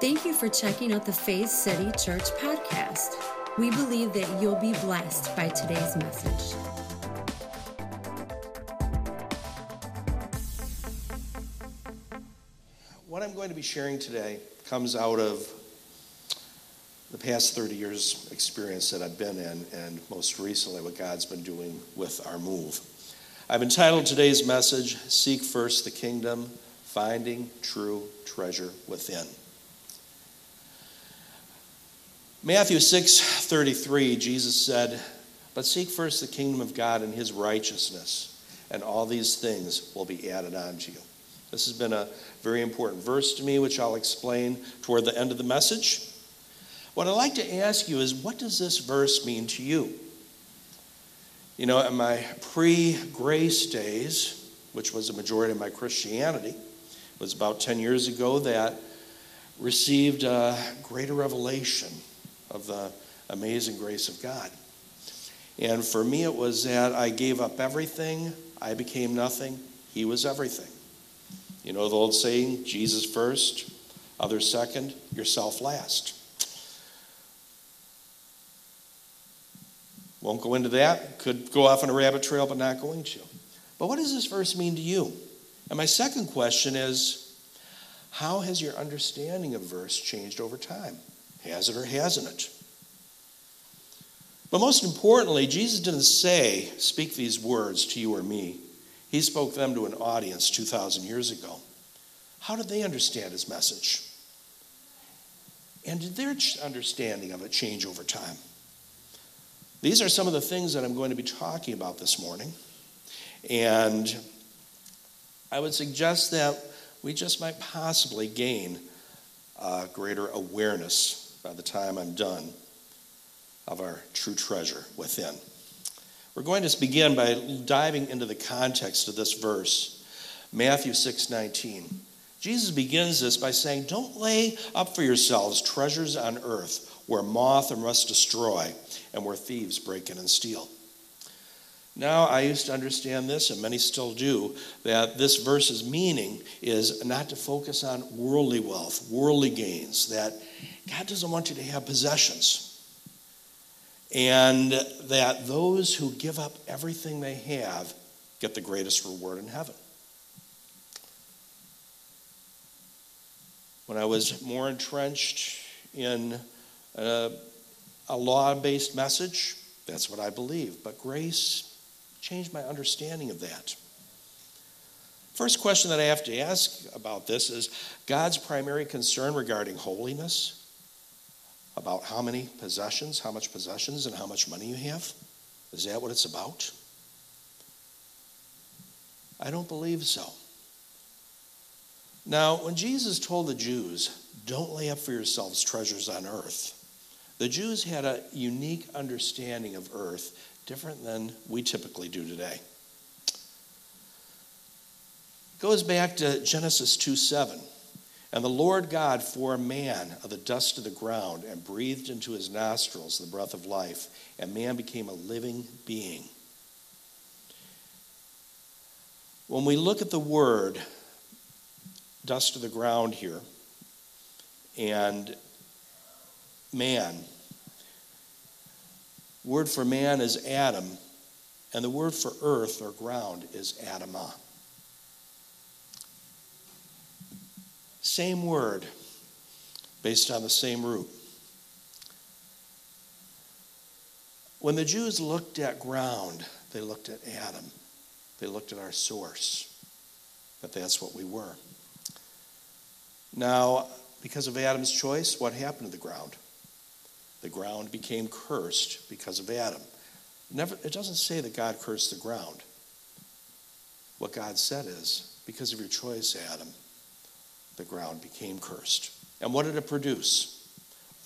Thank you for checking out the Faith City Church podcast. We believe that you'll be blessed by today's message. What I'm going to be sharing today comes out of the past 30 years experience that I've been in and most recently what God's been doing with our move. I've entitled today's message Seek First the Kingdom, Finding True Treasure Within. Matthew 6:33 Jesus said, "But seek first the kingdom of God and his righteousness, and all these things will be added on to you." This has been a very important verse to me, which I'll explain toward the end of the message. What I'd like to ask you is what does this verse mean to you? You know, in my pre grace days, which was a majority of my Christianity, it was about 10 years ago that received a greater revelation of the amazing grace of God. And for me, it was that I gave up everything, I became nothing, He was everything. You know the old saying, Jesus first, others second, yourself last. Won't go into that. Could go off on a rabbit trail, but not going to. But what does this verse mean to you? And my second question is how has your understanding of verse changed over time? Has it or hasn't it? But most importantly, Jesus didn't say, Speak these words to you or me. He spoke them to an audience 2,000 years ago. How did they understand his message? And did their understanding of it change over time? These are some of the things that I'm going to be talking about this morning. And I would suggest that we just might possibly gain greater awareness by the time I'm done of our true treasure within. We're going to begin by diving into the context of this verse, Matthew 6:19. Jesus begins this by saying, "Don't lay up for yourselves treasures on earth where moth and rust destroy and where thieves break in and steal." Now, I used to understand this, and many still do, that this verse's meaning is not to focus on worldly wealth, worldly gains, that God doesn't want you to have possessions. And that those who give up everything they have get the greatest reward in heaven. When I was more entrenched in a, a law based message, that's what I believe. But grace changed my understanding of that. First question that I have to ask about this is God's primary concern regarding holiness about how many possessions, how much possessions, and how much money you have? Is that what it's about? I don't believe so. Now, when Jesus told the Jews, don't lay up for yourselves treasures on earth, the Jews had a unique understanding of earth, different than we typically do today. Goes back to Genesis 2 7. And the Lord God formed man of the dust of the ground and breathed into his nostrils the breath of life, and man became a living being. When we look at the word dust of the ground here and man, word for man is Adam, and the word for earth or ground is Adamah. Same word, based on the same root. When the Jews looked at ground, they looked at Adam. They looked at our source, that that's what we were. Now, because of Adam's choice, what happened to the ground? The ground became cursed because of Adam. Never, it doesn't say that God cursed the ground. What God said is, because of your choice, Adam, the ground became cursed. And what did it produce?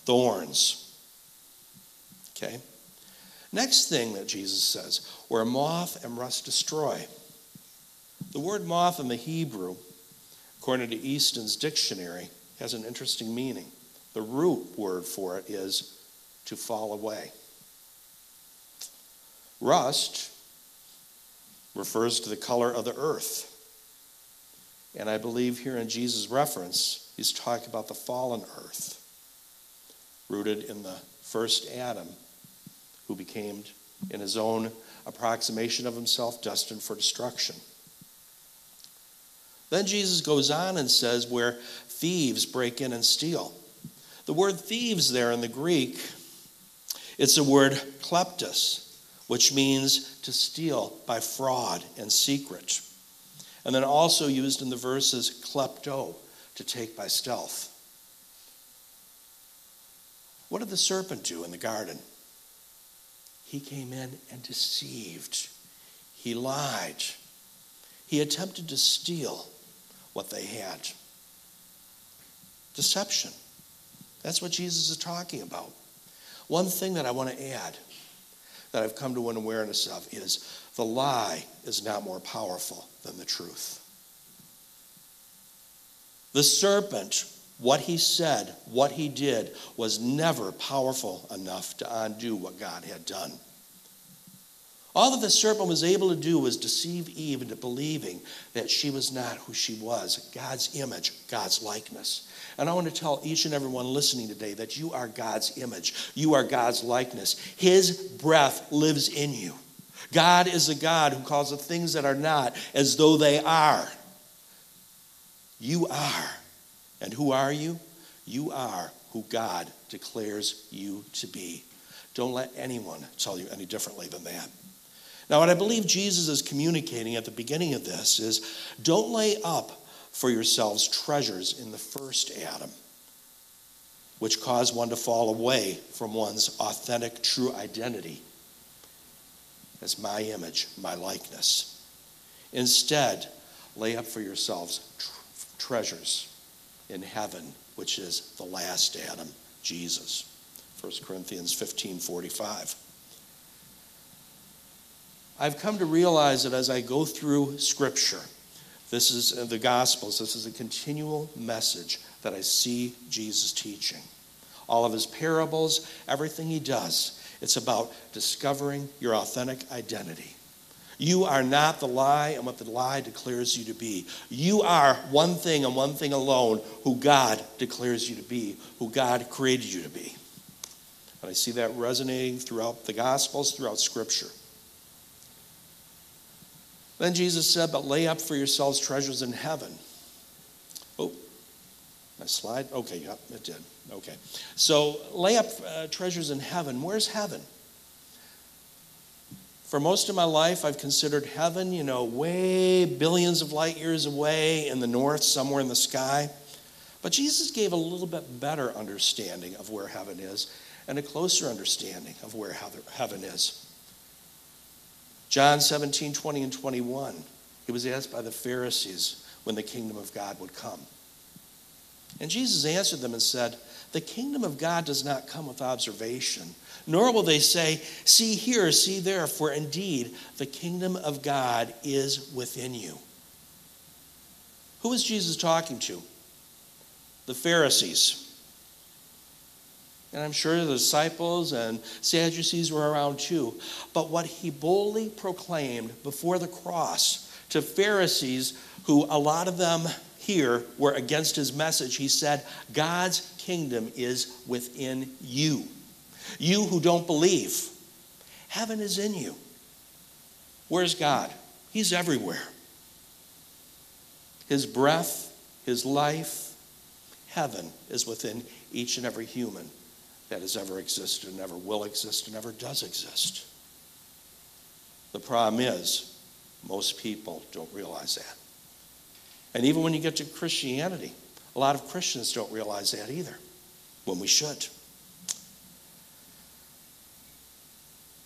Thorns. Okay? Next thing that Jesus says, where moth and rust destroy. The word moth in the Hebrew, according to Easton's dictionary, has an interesting meaning. The root word for it is to fall away. Rust refers to the color of the earth. And I believe here in Jesus' reference, he's talking about the fallen earth, rooted in the first Adam, who became, in his own approximation of himself, destined for destruction. Then Jesus goes on and says, where thieves break in and steal. The word thieves there in the Greek, it's the word kleptos, which means to steal by fraud and secret. And then also used in the verses klepto, to take by stealth. What did the serpent do in the garden? He came in and deceived. He lied. He attempted to steal what they had. Deception. That's what Jesus is talking about. One thing that I want to add that I've come to an awareness of is the lie is not more powerful than the truth. The serpent, what he said, what he did, was never powerful enough to undo what God had done. All that the serpent was able to do was deceive Eve into believing that she was not who she was God's image, God's likeness. And I want to tell each and everyone listening today that you are God's image, you are God's likeness. His breath lives in you. God is a God who calls the things that are not as though they are. You are. And who are you? You are who God declares you to be. Don't let anyone tell you any differently than that. Now, what I believe Jesus is communicating at the beginning of this is don't lay up for yourselves treasures in the first Adam, which cause one to fall away from one's authentic, true identity as my image, my likeness. Instead, lay up for yourselves tr- treasures in heaven, which is the last Adam, Jesus. 1 Corinthians 15 45. I've come to realize that as I go through Scripture, this is uh, the Gospels, this is a continual message that I see Jesus teaching. All of his parables, everything he does, it's about discovering your authentic identity. You are not the lie and what the lie declares you to be. You are one thing and one thing alone who God declares you to be, who God created you to be. And I see that resonating throughout the Gospels, throughout Scripture. Then Jesus said, But lay up for yourselves treasures in heaven. Oh, my slide? Okay, yep, it did. Okay. So lay up uh, treasures in heaven. Where's heaven? For most of my life, I've considered heaven, you know, way billions of light years away in the north, somewhere in the sky. But Jesus gave a little bit better understanding of where heaven is and a closer understanding of where heaven is. John 17, 20, and 21. He was asked by the Pharisees when the kingdom of God would come. And Jesus answered them and said, The kingdom of God does not come with observation, nor will they say, See here, see there, for indeed the kingdom of God is within you. Who was Jesus talking to? The Pharisees. And I'm sure the disciples and Sadducees were around too. But what he boldly proclaimed before the cross to Pharisees, who a lot of them here were against his message, he said, God's kingdom is within you. You who don't believe, heaven is in you. Where's God? He's everywhere. His breath, his life, heaven is within each and every human that has ever existed and ever will exist and ever does exist. The problem is, most people don't realize that. And even when you get to Christianity, a lot of Christians don't realize that either, when we should.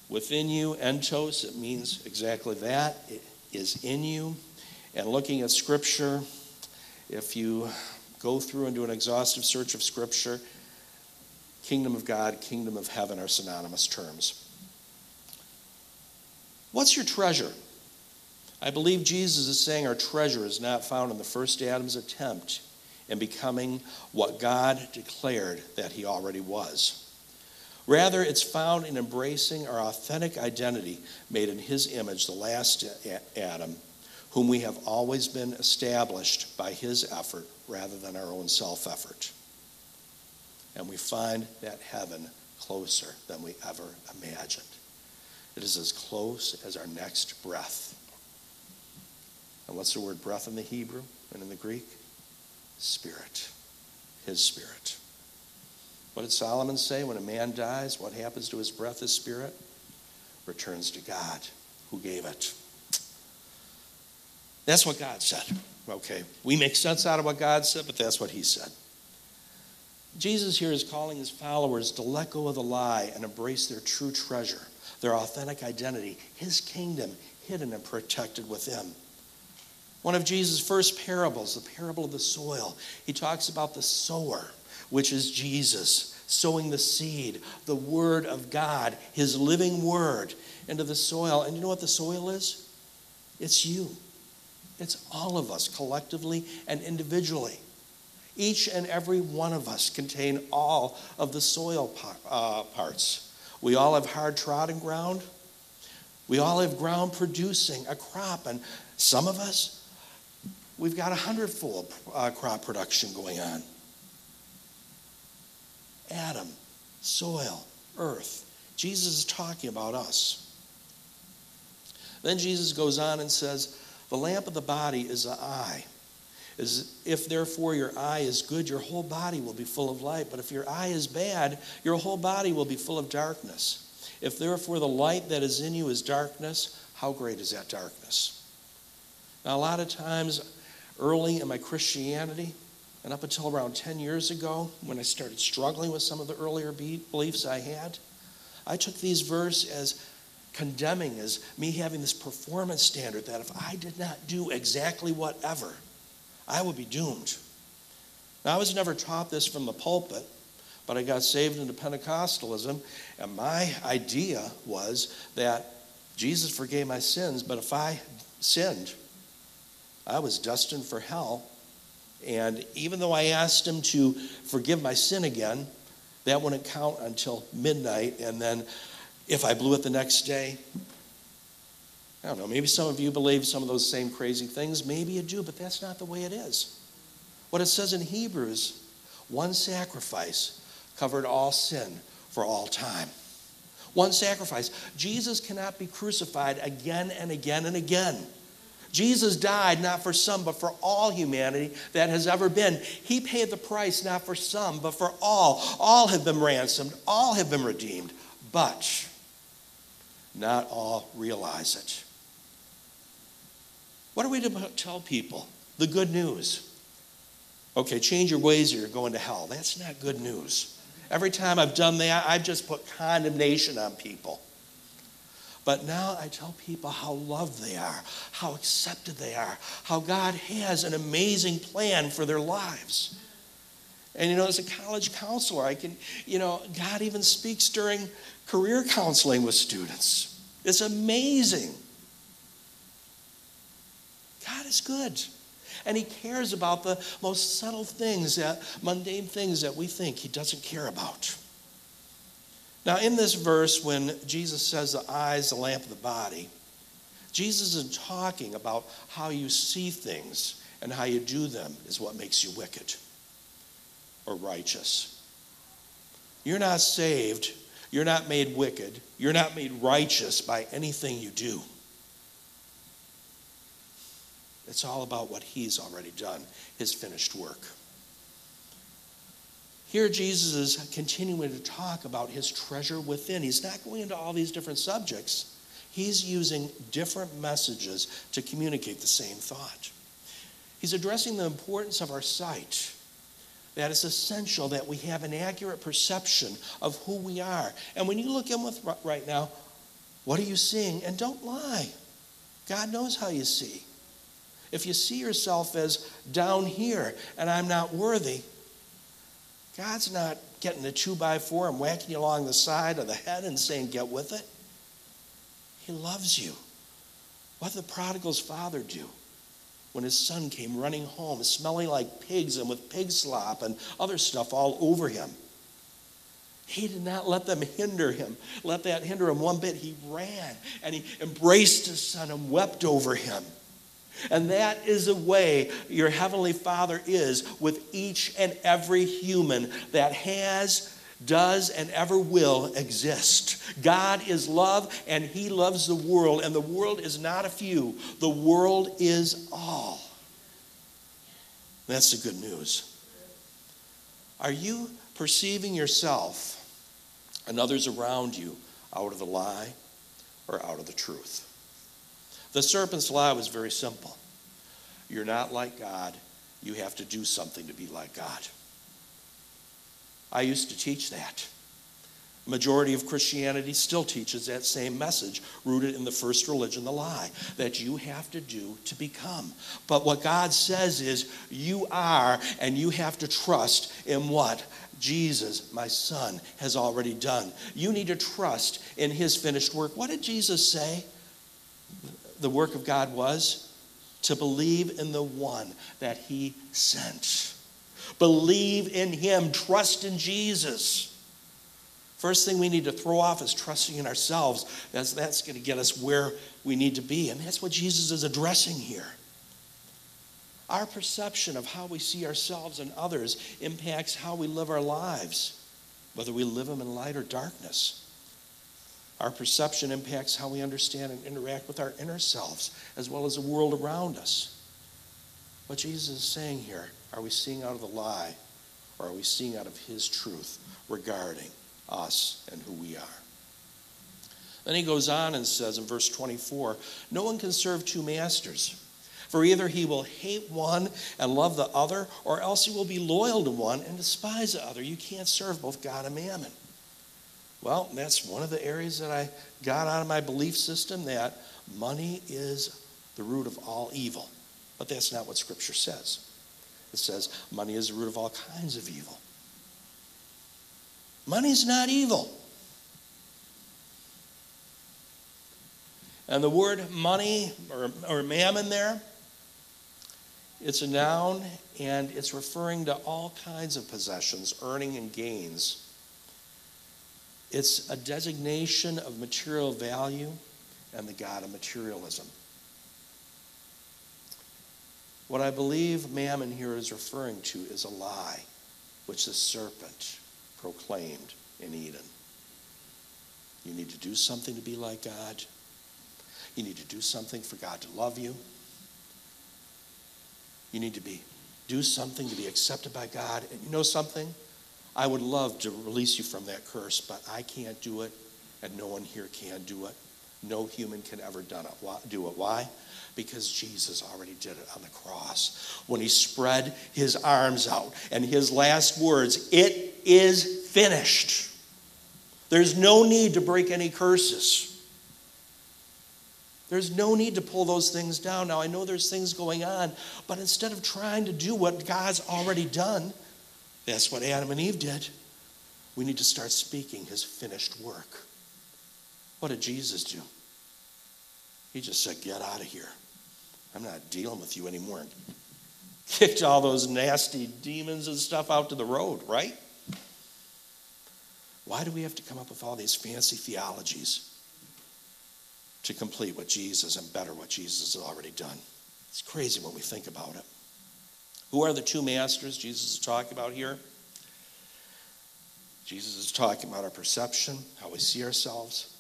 Within you, entos, it means exactly that. It is in you. And looking at Scripture, if you go through and do an exhaustive search of Scripture, Kingdom of God, kingdom of heaven are synonymous terms. What's your treasure? I believe Jesus is saying our treasure is not found in the first Adam's attempt in becoming what God declared that he already was. Rather, it's found in embracing our authentic identity made in his image, the last Adam, whom we have always been established by his effort rather than our own self effort. And we find that heaven closer than we ever imagined. It is as close as our next breath. And what's the word breath in the Hebrew and in the Greek? Spirit. His spirit. What did Solomon say? When a man dies, what happens to his breath, his spirit? Returns to God who gave it. That's what God said. Okay, we make sense out of what God said, but that's what he said. Jesus here is calling his followers to let go of the lie and embrace their true treasure, their authentic identity, his kingdom hidden and protected within. One of Jesus' first parables, the parable of the soil, he talks about the sower, which is Jesus, sowing the seed, the word of God, his living word, into the soil. And you know what the soil is? It's you. It's all of us, collectively and individually. Each and every one of us contain all of the soil uh, parts. We all have hard trodden ground. We all have ground producing a crop. And some of us, we've got a hundredfold uh, crop production going on. Adam, soil, earth. Jesus is talking about us. Then Jesus goes on and says, The lamp of the body is the eye. Is if therefore your eye is good, your whole body will be full of light. But if your eye is bad, your whole body will be full of darkness. If therefore the light that is in you is darkness, how great is that darkness? Now, a lot of times early in my Christianity, and up until around 10 years ago, when I started struggling with some of the earlier beliefs I had, I took these verses as condemning, as me having this performance standard that if I did not do exactly whatever, I would be doomed. Now, I was never taught this from the pulpit, but I got saved into Pentecostalism, and my idea was that Jesus forgave my sins, but if I sinned, I was destined for hell. And even though I asked him to forgive my sin again, that wouldn't count until midnight. And then if I blew it the next day, I don't know, maybe some of you believe some of those same crazy things. Maybe you do, but that's not the way it is. What it says in Hebrews one sacrifice covered all sin for all time. One sacrifice. Jesus cannot be crucified again and again and again. Jesus died not for some, but for all humanity that has ever been. He paid the price not for some, but for all. All have been ransomed, all have been redeemed, but not all realize it. What are we to tell people? The good news. Okay, change your ways or you're going to hell. That's not good news. Every time I've done that, I've just put condemnation on people. But now I tell people how loved they are, how accepted they are, how God has an amazing plan for their lives. And you know, as a college counselor, I can, you know, God even speaks during career counseling with students. It's amazing. God is good. And He cares about the most subtle things, that, mundane things that we think He doesn't care about. Now, in this verse, when Jesus says the eyes, the lamp of the body, Jesus is talking about how you see things and how you do them is what makes you wicked or righteous. You're not saved, you're not made wicked, you're not made righteous by anything you do. It's all about what he's already done, his finished work. Here, Jesus is continuing to talk about his treasure within. He's not going into all these different subjects, he's using different messages to communicate the same thought. He's addressing the importance of our sight. That it's essential that we have an accurate perception of who we are. And when you look in with right now, what are you seeing? And don't lie. God knows how you see. If you see yourself as down here and I'm not worthy, God's not getting a two by four and whacking you along the side of the head and saying, Get with it. He loves you. What did the prodigal's father do when his son came running home, smelling like pigs and with pig slop and other stuff all over him? He did not let them hinder him, let that hinder him one bit. He ran and he embraced his son and wept over him. And that is the way your Heavenly Father is with each and every human that has, does, and ever will exist. God is love, and He loves the world, and the world is not a few, the world is all. That's the good news. Are you perceiving yourself and others around you out of the lie or out of the truth? The serpent's lie was very simple. You're not like God. You have to do something to be like God. I used to teach that. Majority of Christianity still teaches that same message, rooted in the first religion, the lie, that you have to do to become. But what God says is, you are, and you have to trust in what? Jesus, my son, has already done. You need to trust in his finished work. What did Jesus say the work of God was? To believe in the one that he sent. Believe in him, trust in Jesus. First thing we need to throw off is trusting in ourselves. That's, that's going to get us where we need to be. And that's what Jesus is addressing here. Our perception of how we see ourselves and others impacts how we live our lives, whether we live them in light or darkness. Our perception impacts how we understand and interact with our inner selves, as well as the world around us. What Jesus is saying here are we seeing out of the lie, or are we seeing out of His truth regarding us and who we are? Then he goes on and says in verse 24 No one can serve two masters. For either he will hate one and love the other, or else he will be loyal to one and despise the other. You can't serve both God and mammon. Well, that's one of the areas that I got out of my belief system that money is the root of all evil. But that's not what Scripture says. It says money is the root of all kinds of evil. Money is not evil. And the word money or, or mammon there it's a noun and it's referring to all kinds of possessions, earning and gains. It's a designation of material value and the God of materialism. What I believe mammon here is referring to is a lie which the serpent proclaimed in Eden. You need to do something to be like God. You need to do something for God to love you. You need to be do something to be accepted by God. And you know something? I would love to release you from that curse, but I can't do it, and no one here can do it. No human can ever do it. Why? Because Jesus already did it on the cross. When he spread his arms out and his last words, it is finished. There's no need to break any curses. There's no need to pull those things down. Now, I know there's things going on, but instead of trying to do what God's already done, that's what Adam and Eve did. We need to start speaking his finished work. What did Jesus do? He just said, Get out of here. I'm not dealing with you anymore. Kicked all those nasty demons and stuff out to the road, right? Why do we have to come up with all these fancy theologies? to complete what Jesus and better what Jesus has already done. It's crazy when we think about it. Who are the two masters Jesus is talking about here? Jesus is talking about our perception, how we see ourselves.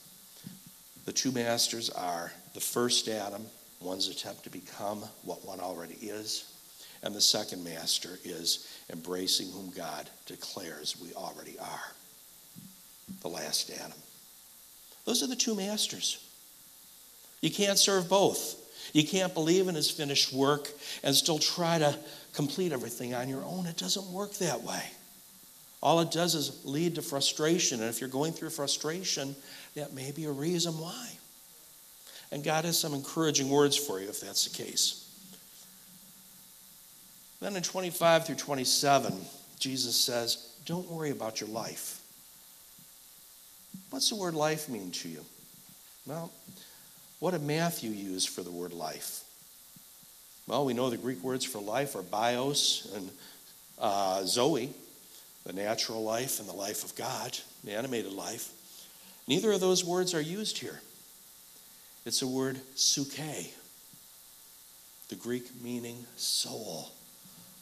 The two masters are the first Adam, one's attempt to become what one already is, and the second master is embracing whom God declares we already are. The last Adam. Those are the two masters. You can't serve both. You can't believe in his finished work and still try to complete everything on your own. It doesn't work that way. All it does is lead to frustration. And if you're going through frustration, that may be a reason why. And God has some encouraging words for you if that's the case. Then in 25 through 27, Jesus says, Don't worry about your life. What's the word life mean to you? Well, what did Matthew use for the word life? Well, we know the Greek words for life are bios and uh, zoe, the natural life and the life of God, the animated life. Neither of those words are used here. It's a word psuche. The Greek meaning soul,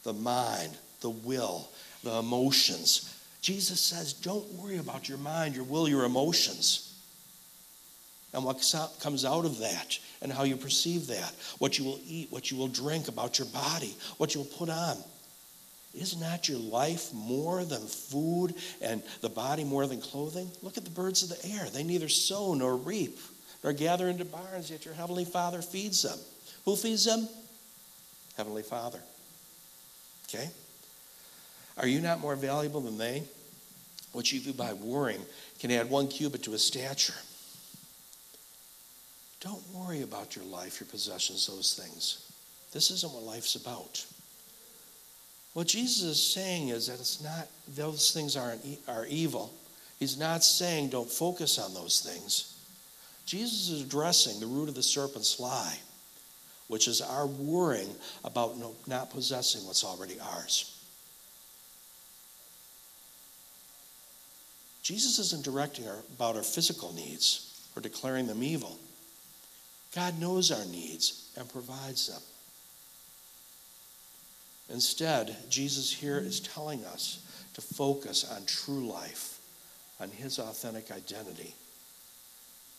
the mind, the will, the emotions. Jesus says, don't worry about your mind, your will, your emotions. And what comes out of that, and how you perceive that, what you will eat, what you will drink, about your body, what you will put on. Is not your life more than food and the body more than clothing? Look at the birds of the air. They neither sow nor reap nor gather into barns, yet your heavenly Father feeds them. Who feeds them? Heavenly Father. Okay? Are you not more valuable than they? What you do by worrying can add one cubit to a stature. Don't worry about your life, your possessions, those things. This isn't what life's about. What Jesus is saying is that it's not those things aren't are evil. He's not saying don't focus on those things. Jesus is addressing the root of the serpent's lie, which is our worrying about not possessing what's already ours. Jesus isn't directing our, about our physical needs or declaring them evil. God knows our needs and provides them. Instead, Jesus here is telling us to focus on true life, on his authentic identity,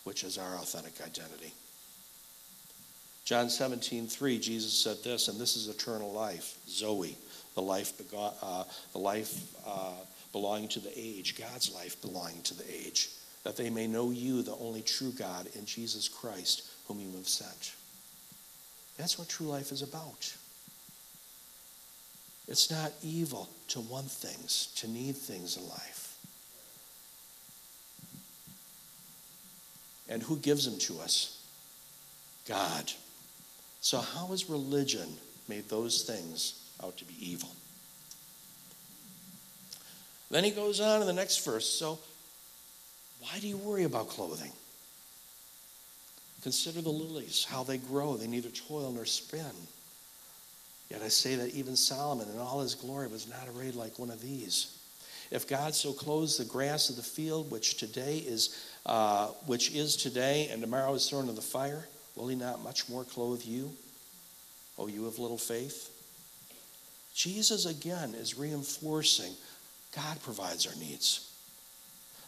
which is our authentic identity. John 17, 3, Jesus said this, and this is eternal life, Zoe, the life, begot, uh, the life uh, belonging to the age, God's life belonging to the age, that they may know you, the only true God, in Jesus Christ, whom you have sent. That's what true life is about. It's not evil to want things, to need things in life. And who gives them to us? God. So, how has religion made those things out to be evil? Then he goes on in the next verse. So, why do you worry about clothing? Consider the lilies, how they grow. They neither toil nor spin. Yet I say that even Solomon in all his glory was not arrayed like one of these. If God so clothes the grass of the field, which today is, uh, which is today and tomorrow is thrown into the fire, will He not much more clothe you, O you of little faith? Jesus again is reinforcing God provides our needs.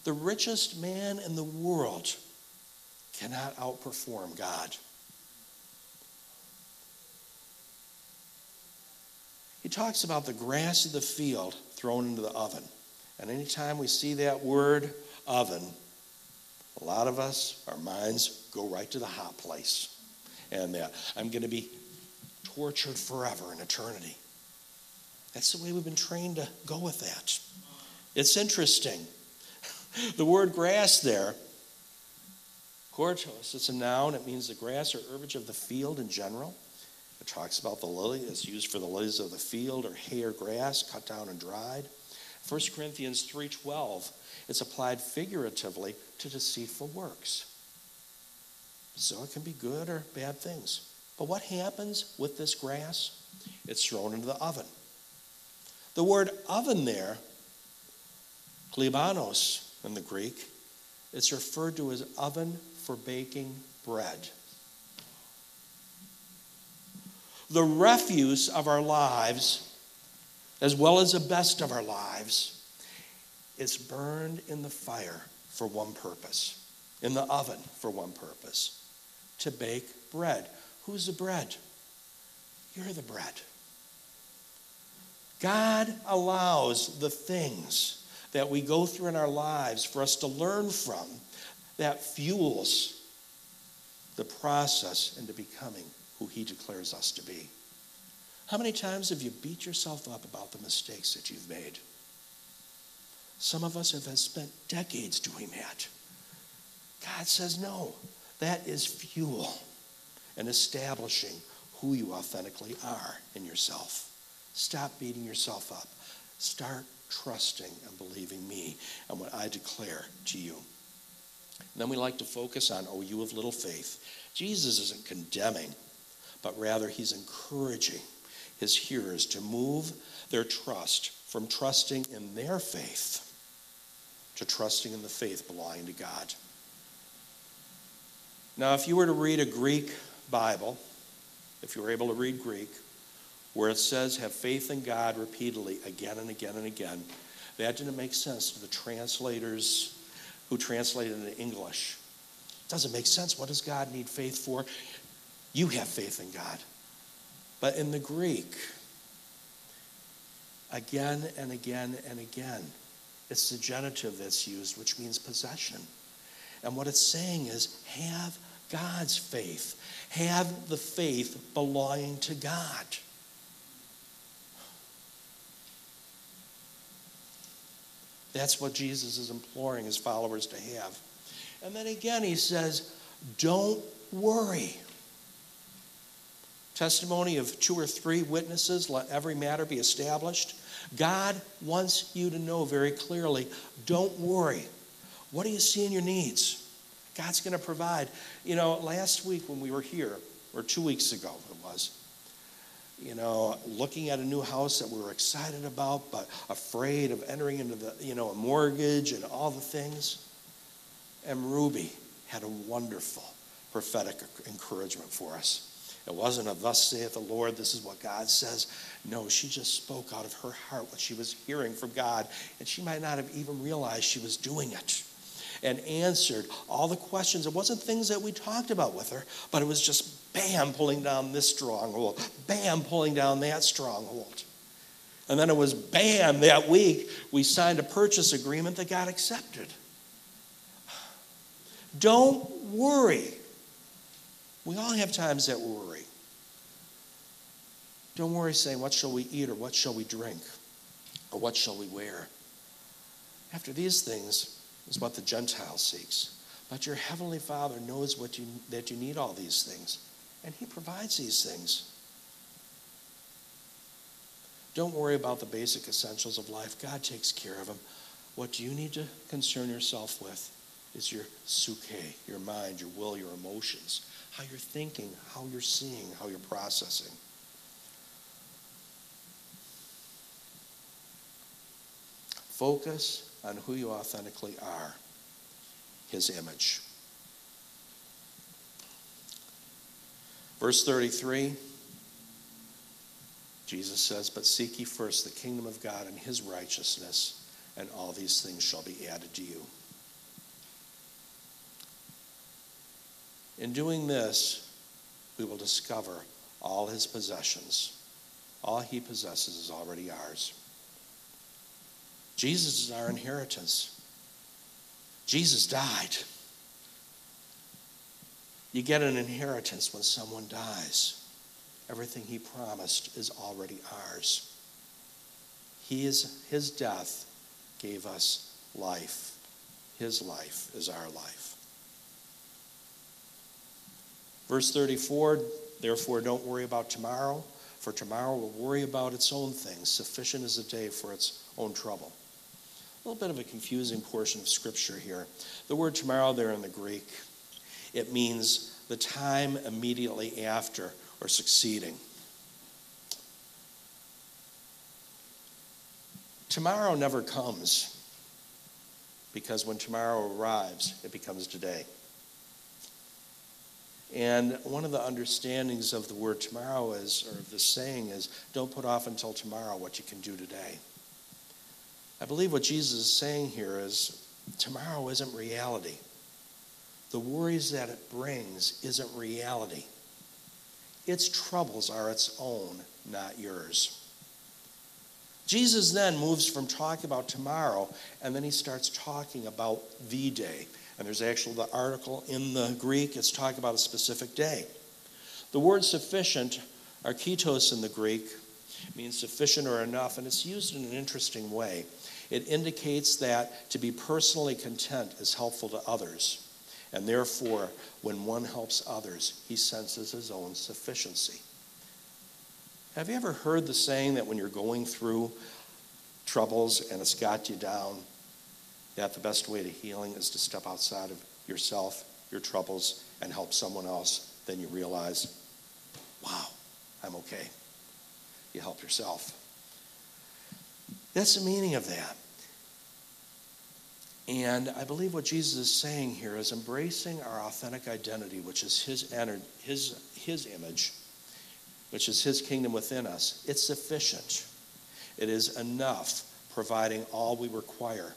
The richest man in the world cannot outperform God. He talks about the grass of the field thrown into the oven. And anytime we see that word oven, a lot of us, our minds go right to the hot place. And that I'm going to be tortured forever in eternity. That's the way we've been trained to go with that. It's interesting. The word grass there, hortos, it's a noun. It means the grass or herbage of the field in general. It talks about the lily. It's used for the lilies of the field or hay or grass cut down and dried. 1 Corinthians 3.12, it's applied figuratively to deceitful works. So it can be good or bad things. But what happens with this grass? It's thrown into the oven. The word oven there, klebanos in the Greek, it's referred to as oven for baking bread. The refuse of our lives, as well as the best of our lives, is burned in the fire for one purpose, in the oven for one purpose to bake bread. Who's the bread? You're the bread. God allows the things that we go through in our lives for us to learn from that fuels the process into becoming who He declares us to be. How many times have you beat yourself up about the mistakes that you've made? Some of us have spent decades doing that. God says, no, that is fuel and establishing who you authentically are in yourself. Stop beating yourself up. Start trusting and believing me and what I declare to you. And then we like to focus on, oh, you of little faith. Jesus isn't condemning, but rather he's encouraging his hearers to move their trust from trusting in their faith to trusting in the faith belonging to God. Now, if you were to read a Greek Bible, if you were able to read Greek, where it says have faith in God repeatedly again and again and again, that didn't make sense to the translators who translated it into English. Doesn't make sense. What does God need faith for? You have faith in God. But in the Greek, again and again and again, it's the genitive that's used, which means possession. And what it's saying is have God's faith, have the faith belonging to God. That's what Jesus is imploring his followers to have. And then again, he says, Don't worry. Testimony of two or three witnesses, let every matter be established. God wants you to know very clearly don't worry. What do you see in your needs? God's going to provide. You know, last week when we were here, or two weeks ago it was, you know, looking at a new house that we were excited about, but afraid of entering into the, you know, a mortgage and all the things. And Ruby had a wonderful prophetic encouragement for us. It wasn't a thus saith the Lord, this is what God says. No, she just spoke out of her heart what she was hearing from God, and she might not have even realized she was doing it. And answered all the questions. It wasn't things that we talked about with her, but it was just bam, pulling down this stronghold, bam, pulling down that stronghold. And then it was bam, that week, we signed a purchase agreement that got accepted. Don't worry. We all have times that worry. Don't worry saying, What shall we eat, or what shall we drink, or what shall we wear? After these things is what the Gentile seeks. But your heavenly Father knows what you, that you need all these things, and He provides these things. Don't worry about the basic essentials of life. God takes care of them. What you need to concern yourself with is your psuche, your mind, your will, your emotions, how you're thinking, how you're seeing, how you're processing. Focus on who you authentically are, His image. Verse 33, Jesus says, But seek ye first the kingdom of God and His righteousness, and all these things shall be added to you. In doing this, we will discover all his possessions. All he possesses is already ours. Jesus is our inheritance. Jesus died. You get an inheritance when someone dies. Everything he promised is already ours. He is, his death gave us life. His life is our life. Verse 34 Therefore, don't worry about tomorrow, for tomorrow will worry about its own things. Sufficient is a day for its own trouble. Little bit of a confusing portion of scripture here. The word tomorrow there in the Greek, it means the time immediately after or succeeding. Tomorrow never comes because when tomorrow arrives, it becomes today. And one of the understandings of the word tomorrow is, or of the saying is, don't put off until tomorrow what you can do today. I believe what Jesus is saying here is tomorrow isn't reality. The worries that it brings isn't reality. Its troubles are its own, not yours. Jesus then moves from talking about tomorrow and then he starts talking about the day. And there's actually the article in the Greek, it's talking about a specific day. The word sufficient, arkitos in the Greek, means sufficient or enough, and it's used in an interesting way. It indicates that to be personally content is helpful to others. And therefore, when one helps others, he senses his own sufficiency. Have you ever heard the saying that when you're going through troubles and it's got you down, that the best way to healing is to step outside of yourself, your troubles, and help someone else. Then you realize, wow, I'm okay. You help yourself. That's the meaning of that. And I believe what Jesus is saying here is embracing our authentic identity, which is his, his, his image, which is his kingdom within us, it's sufficient. It is enough, providing all we require.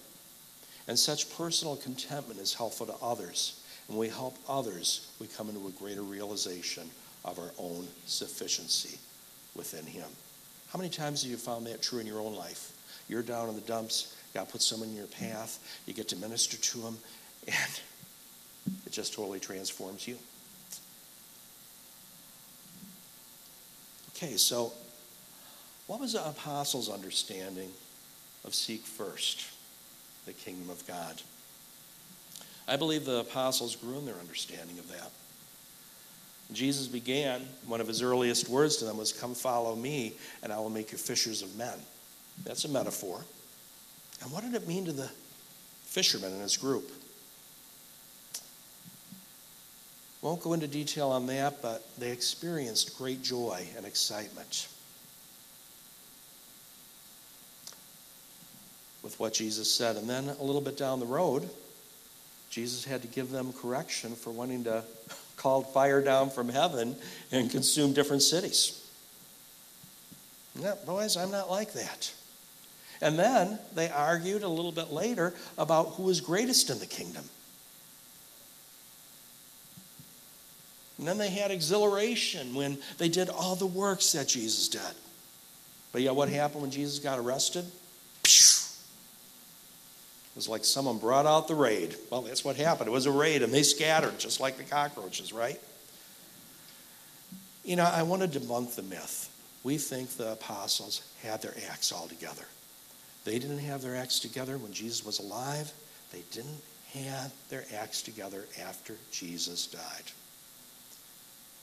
And such personal contentment is helpful to others. And we help others, we come into a greater realization of our own sufficiency within him. How many times have you found that true in your own life? You're down in the dumps, God puts someone in your path, you get to minister to them, and it just totally transforms you. Okay, so what was the apostles' understanding of seek first the kingdom of God? I believe the apostles grew in their understanding of that. Jesus began, one of his earliest words to them was, Come follow me, and I will make you fishers of men. That's a metaphor. And what did it mean to the fishermen and his group? Won't go into detail on that, but they experienced great joy and excitement with what Jesus said. And then a little bit down the road, Jesus had to give them correction for wanting to call fire down from heaven and consume different cities. Yeah, boys, I'm not like that. And then they argued a little bit later about who was greatest in the kingdom. And then they had exhilaration when they did all the works that Jesus did. But yet, what happened when Jesus got arrested? It was like someone brought out the raid. Well, that's what happened. It was a raid, and they scattered just like the cockroaches, right? You know, I want to debunk the myth. We think the apostles had their acts all together. They didn't have their acts together when Jesus was alive. They didn't have their acts together after Jesus died.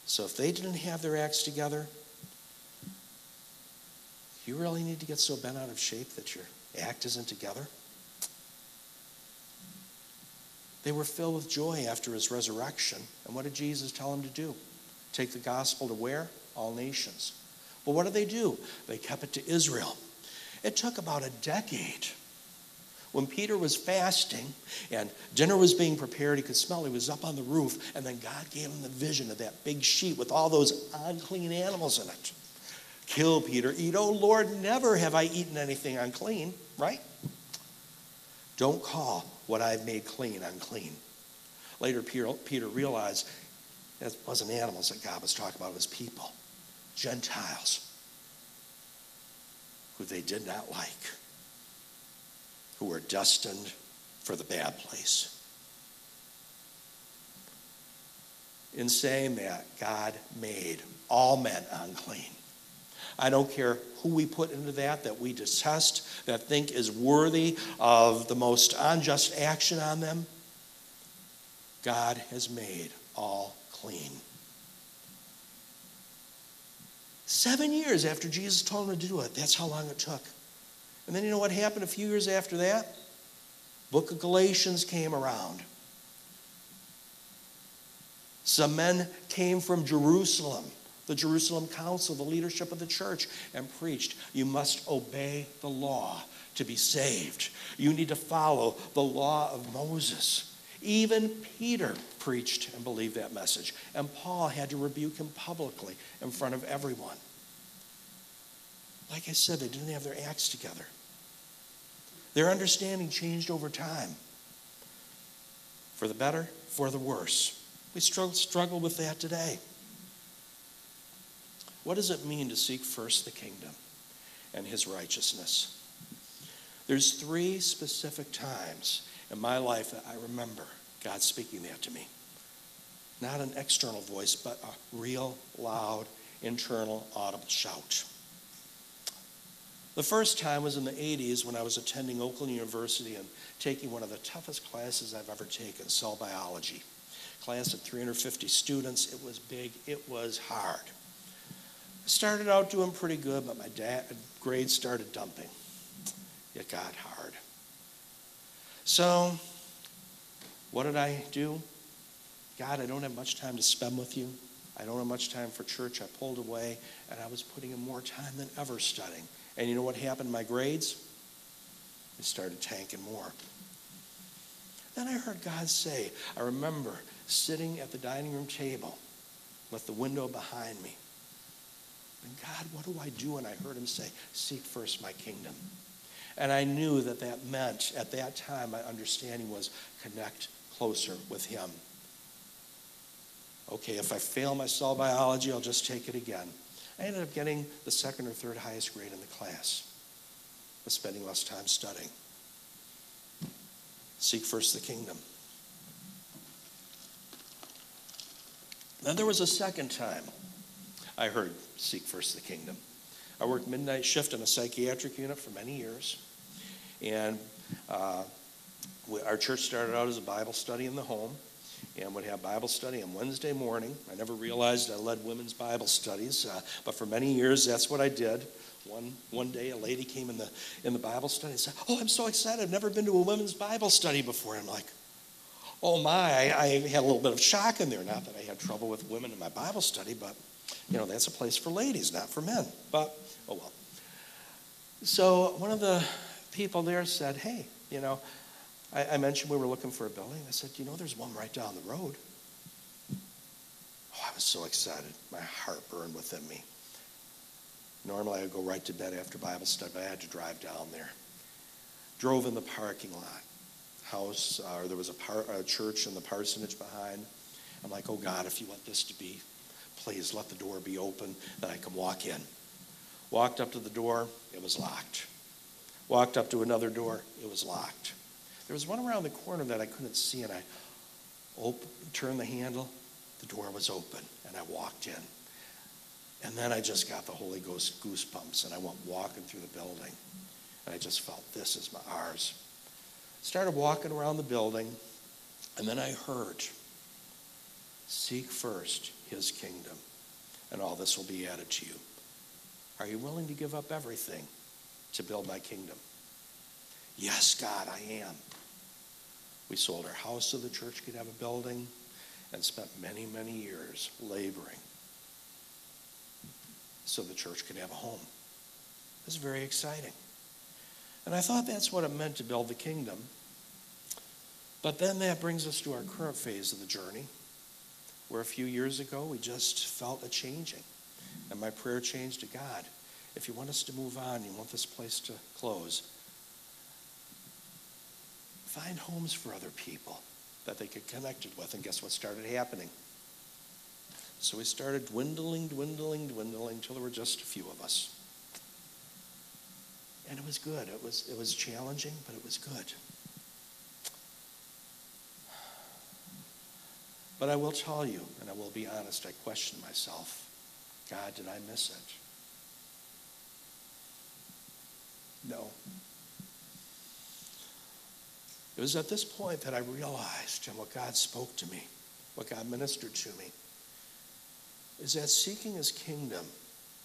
So if they didn't have their acts together, you really need to get so bent out of shape that your act isn't together? They were filled with joy after his resurrection. And what did Jesus tell them to do? Take the gospel to where? All nations. Well, what did they do? They kept it to Israel. It took about a decade. When Peter was fasting and dinner was being prepared, he could smell he was up on the roof, and then God gave him the vision of that big sheet with all those unclean animals in it. Kill Peter, eat. Oh Lord, never have I eaten anything unclean, right? Don't call what I've made clean unclean. Later, Peter realized it wasn't animals that God was talking about, it was people, Gentiles who they did not like, who were destined for the bad place. In saying that, God made all men unclean. I don't care who we put into that, that we detest, that think is worthy of the most unjust action on them. God has made all clean. Seven years after Jesus told him to do it. That's how long it took. And then you know what happened a few years after that? Book of Galatians came around. Some men came from Jerusalem, the Jerusalem council, the leadership of the church, and preached, You must obey the law to be saved. You need to follow the law of Moses. Even Peter preached and believed that message. And Paul had to rebuke him publicly in front of everyone. Like I said, they didn't have their acts together. Their understanding changed over time for the better, for the worse. We struggle with that today. What does it mean to seek first the kingdom and his righteousness? There's three specific times in my life that I remember God speaking that to me. Not an external voice, but a real, loud, internal, audible shout. The first time was in the 80s when I was attending Oakland University and taking one of the toughest classes I've ever taken, cell biology. Class of 350 students. It was big, it was hard. I started out doing pretty good, but my dad, grades started dumping. It got hard. So, what did I do? God, I don't have much time to spend with you. I don't have much time for church. I pulled away, and I was putting in more time than ever studying. And you know what happened to my grades? They started tanking more. Then I heard God say, I remember sitting at the dining room table with the window behind me. And God, what do I do? And I heard him say, Seek first my kingdom. And I knew that that meant, at that time, my understanding was connect closer with him. Okay, if I fail my cell biology, I'll just take it again. I ended up getting the second or third highest grade in the class, but spending less time studying. Seek first the kingdom. Then there was a second time I heard seek first the kingdom. I worked midnight shift in a psychiatric unit for many years. And uh, we, our church started out as a Bible study in the home and would have Bible study on Wednesday morning. I never realized I led women's Bible studies, uh, but for many years that's what I did. One, one day a lady came in the, in the Bible study and said, Oh, I'm so excited. I've never been to a women's Bible study before. I'm like, Oh my, I, I had a little bit of shock in there. Not that I had trouble with women in my Bible study, but you know, that's a place for ladies, not for men. But, oh well. So one of the people there said, Hey, you know, I, I mentioned we were looking for a building. I said, You know, there's one right down the road. Oh, I was so excited. My heart burned within me. Normally, I would go right to bed after Bible study, but I had to drive down there. Drove in the parking lot. House, uh, or there was a, par- a church in the parsonage behind. I'm like, oh God, if you want this to be, please let the door be open that I can walk in. Walked up to the door, it was locked. Walked up to another door, it was locked. There was one around the corner that I couldn't see, and I opened, turned the handle, the door was open, and I walked in. And then I just got the Holy Ghost goosebumps, and I went walking through the building, and I just felt this is my ours. Started walking around the building, and then I heard, Seek first his kingdom, and all this will be added to you. Are you willing to give up everything to build my kingdom? Yes, God, I am. We sold our house so the church could have a building and spent many, many years laboring so the church could have a home. It was very exciting. And I thought that's what it meant to build the kingdom. But then that brings us to our current phase of the journey, where a few years ago we just felt a changing. And my prayer changed to God. If you want us to move on, you want this place to close, find homes for other people that they get connected with. And guess what started happening? So we started dwindling, dwindling, dwindling until there were just a few of us. And it was good. It was, it was challenging, but it was good. But I will tell you, and I will be honest, I questioned myself God, did I miss it? No. It was at this point that I realized, and what God spoke to me, what God ministered to me, is that seeking his kingdom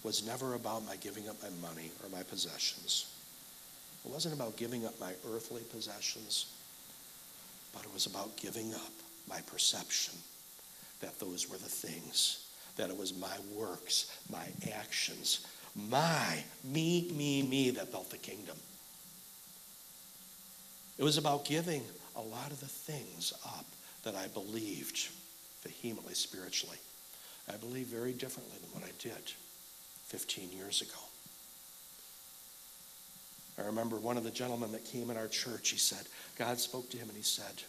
was never about my giving up my money or my possessions. It wasn't about giving up my earthly possessions, but it was about giving up my perception that those were the things, that it was my works, my actions, my, me, me, me that built the kingdom. It was about giving a lot of the things up that I believed vehemently spiritually. I believe very differently than what I did 15 years ago. I remember one of the gentlemen that came in our church, he said, God spoke to him and he said,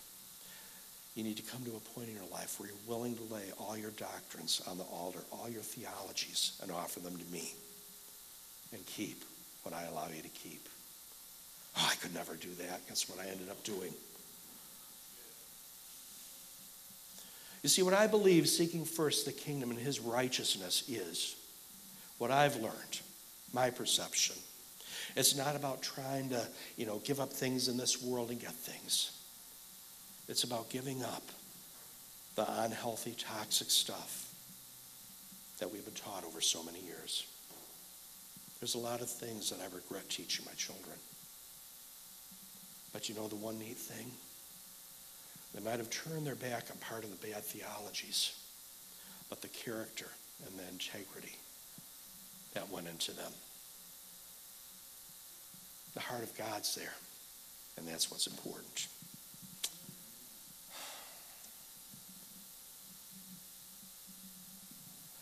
You need to come to a point in your life where you're willing to lay all your doctrines on the altar, all your theologies, and offer them to me and keep what I allow you to keep. Oh, I could never do that. Guess what I ended up doing? You see, what I believe seeking first the kingdom and his righteousness is what I've learned, my perception. It's not about trying to, you know, give up things in this world and get things. It's about giving up the unhealthy, toxic stuff that we've been taught over so many years. There's a lot of things that I regret teaching my children. But you know the one neat thing? They might have turned their back on part of the bad theologies, but the character and the integrity that went into them. The heart of God's there, and that's what's important.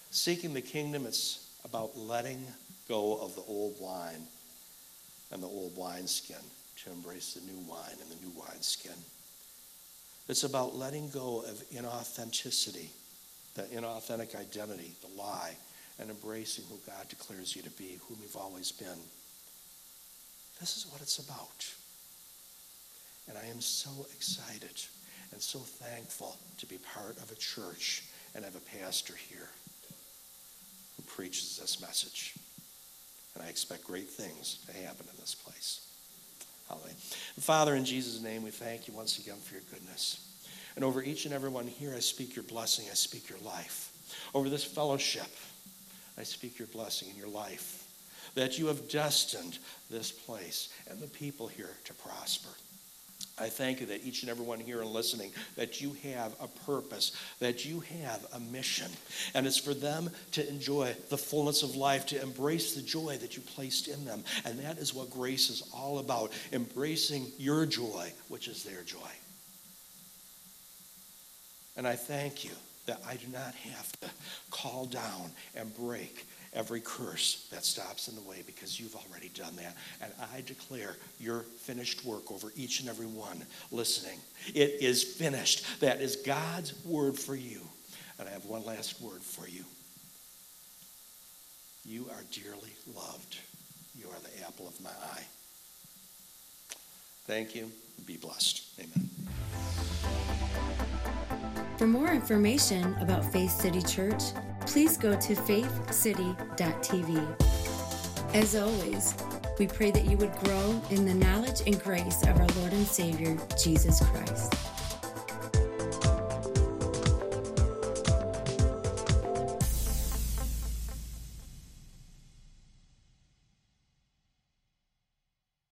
Seeking the kingdom, it's about letting go of the old wine and the old wineskin to embrace the new wine and the new wineskin. It's about letting go of inauthenticity, the inauthentic identity, the lie, and embracing who God declares you to be, whom you've always been. This is what it's about. And I am so excited and so thankful to be part of a church and have a pastor here who preaches this message. And I expect great things to happen in this place. Hallelujah. Father, in Jesus' name, we thank you once again for your goodness. And over each and every one here, I speak your blessing, I speak your life. Over this fellowship, I speak your blessing in your life. That you have destined this place and the people here to prosper. I thank you that each and every one here and listening, that you have a purpose, that you have a mission. And it's for them to enjoy the fullness of life, to embrace the joy that you placed in them. And that is what grace is all about embracing your joy, which is their joy. And I thank you that I do not have to call down and break every curse that stops in the way because you've already done that. And I declare your finished work over each and every one listening. It is finished. That is God's word for you. And I have one last word for you. You are dearly loved. You are the apple of my eye. Thank you. Be blessed. Amen. For more information about Faith City Church, please go to faithcity.tv. As always, we pray that you would grow in the knowledge and grace of our Lord and Savior, Jesus Christ.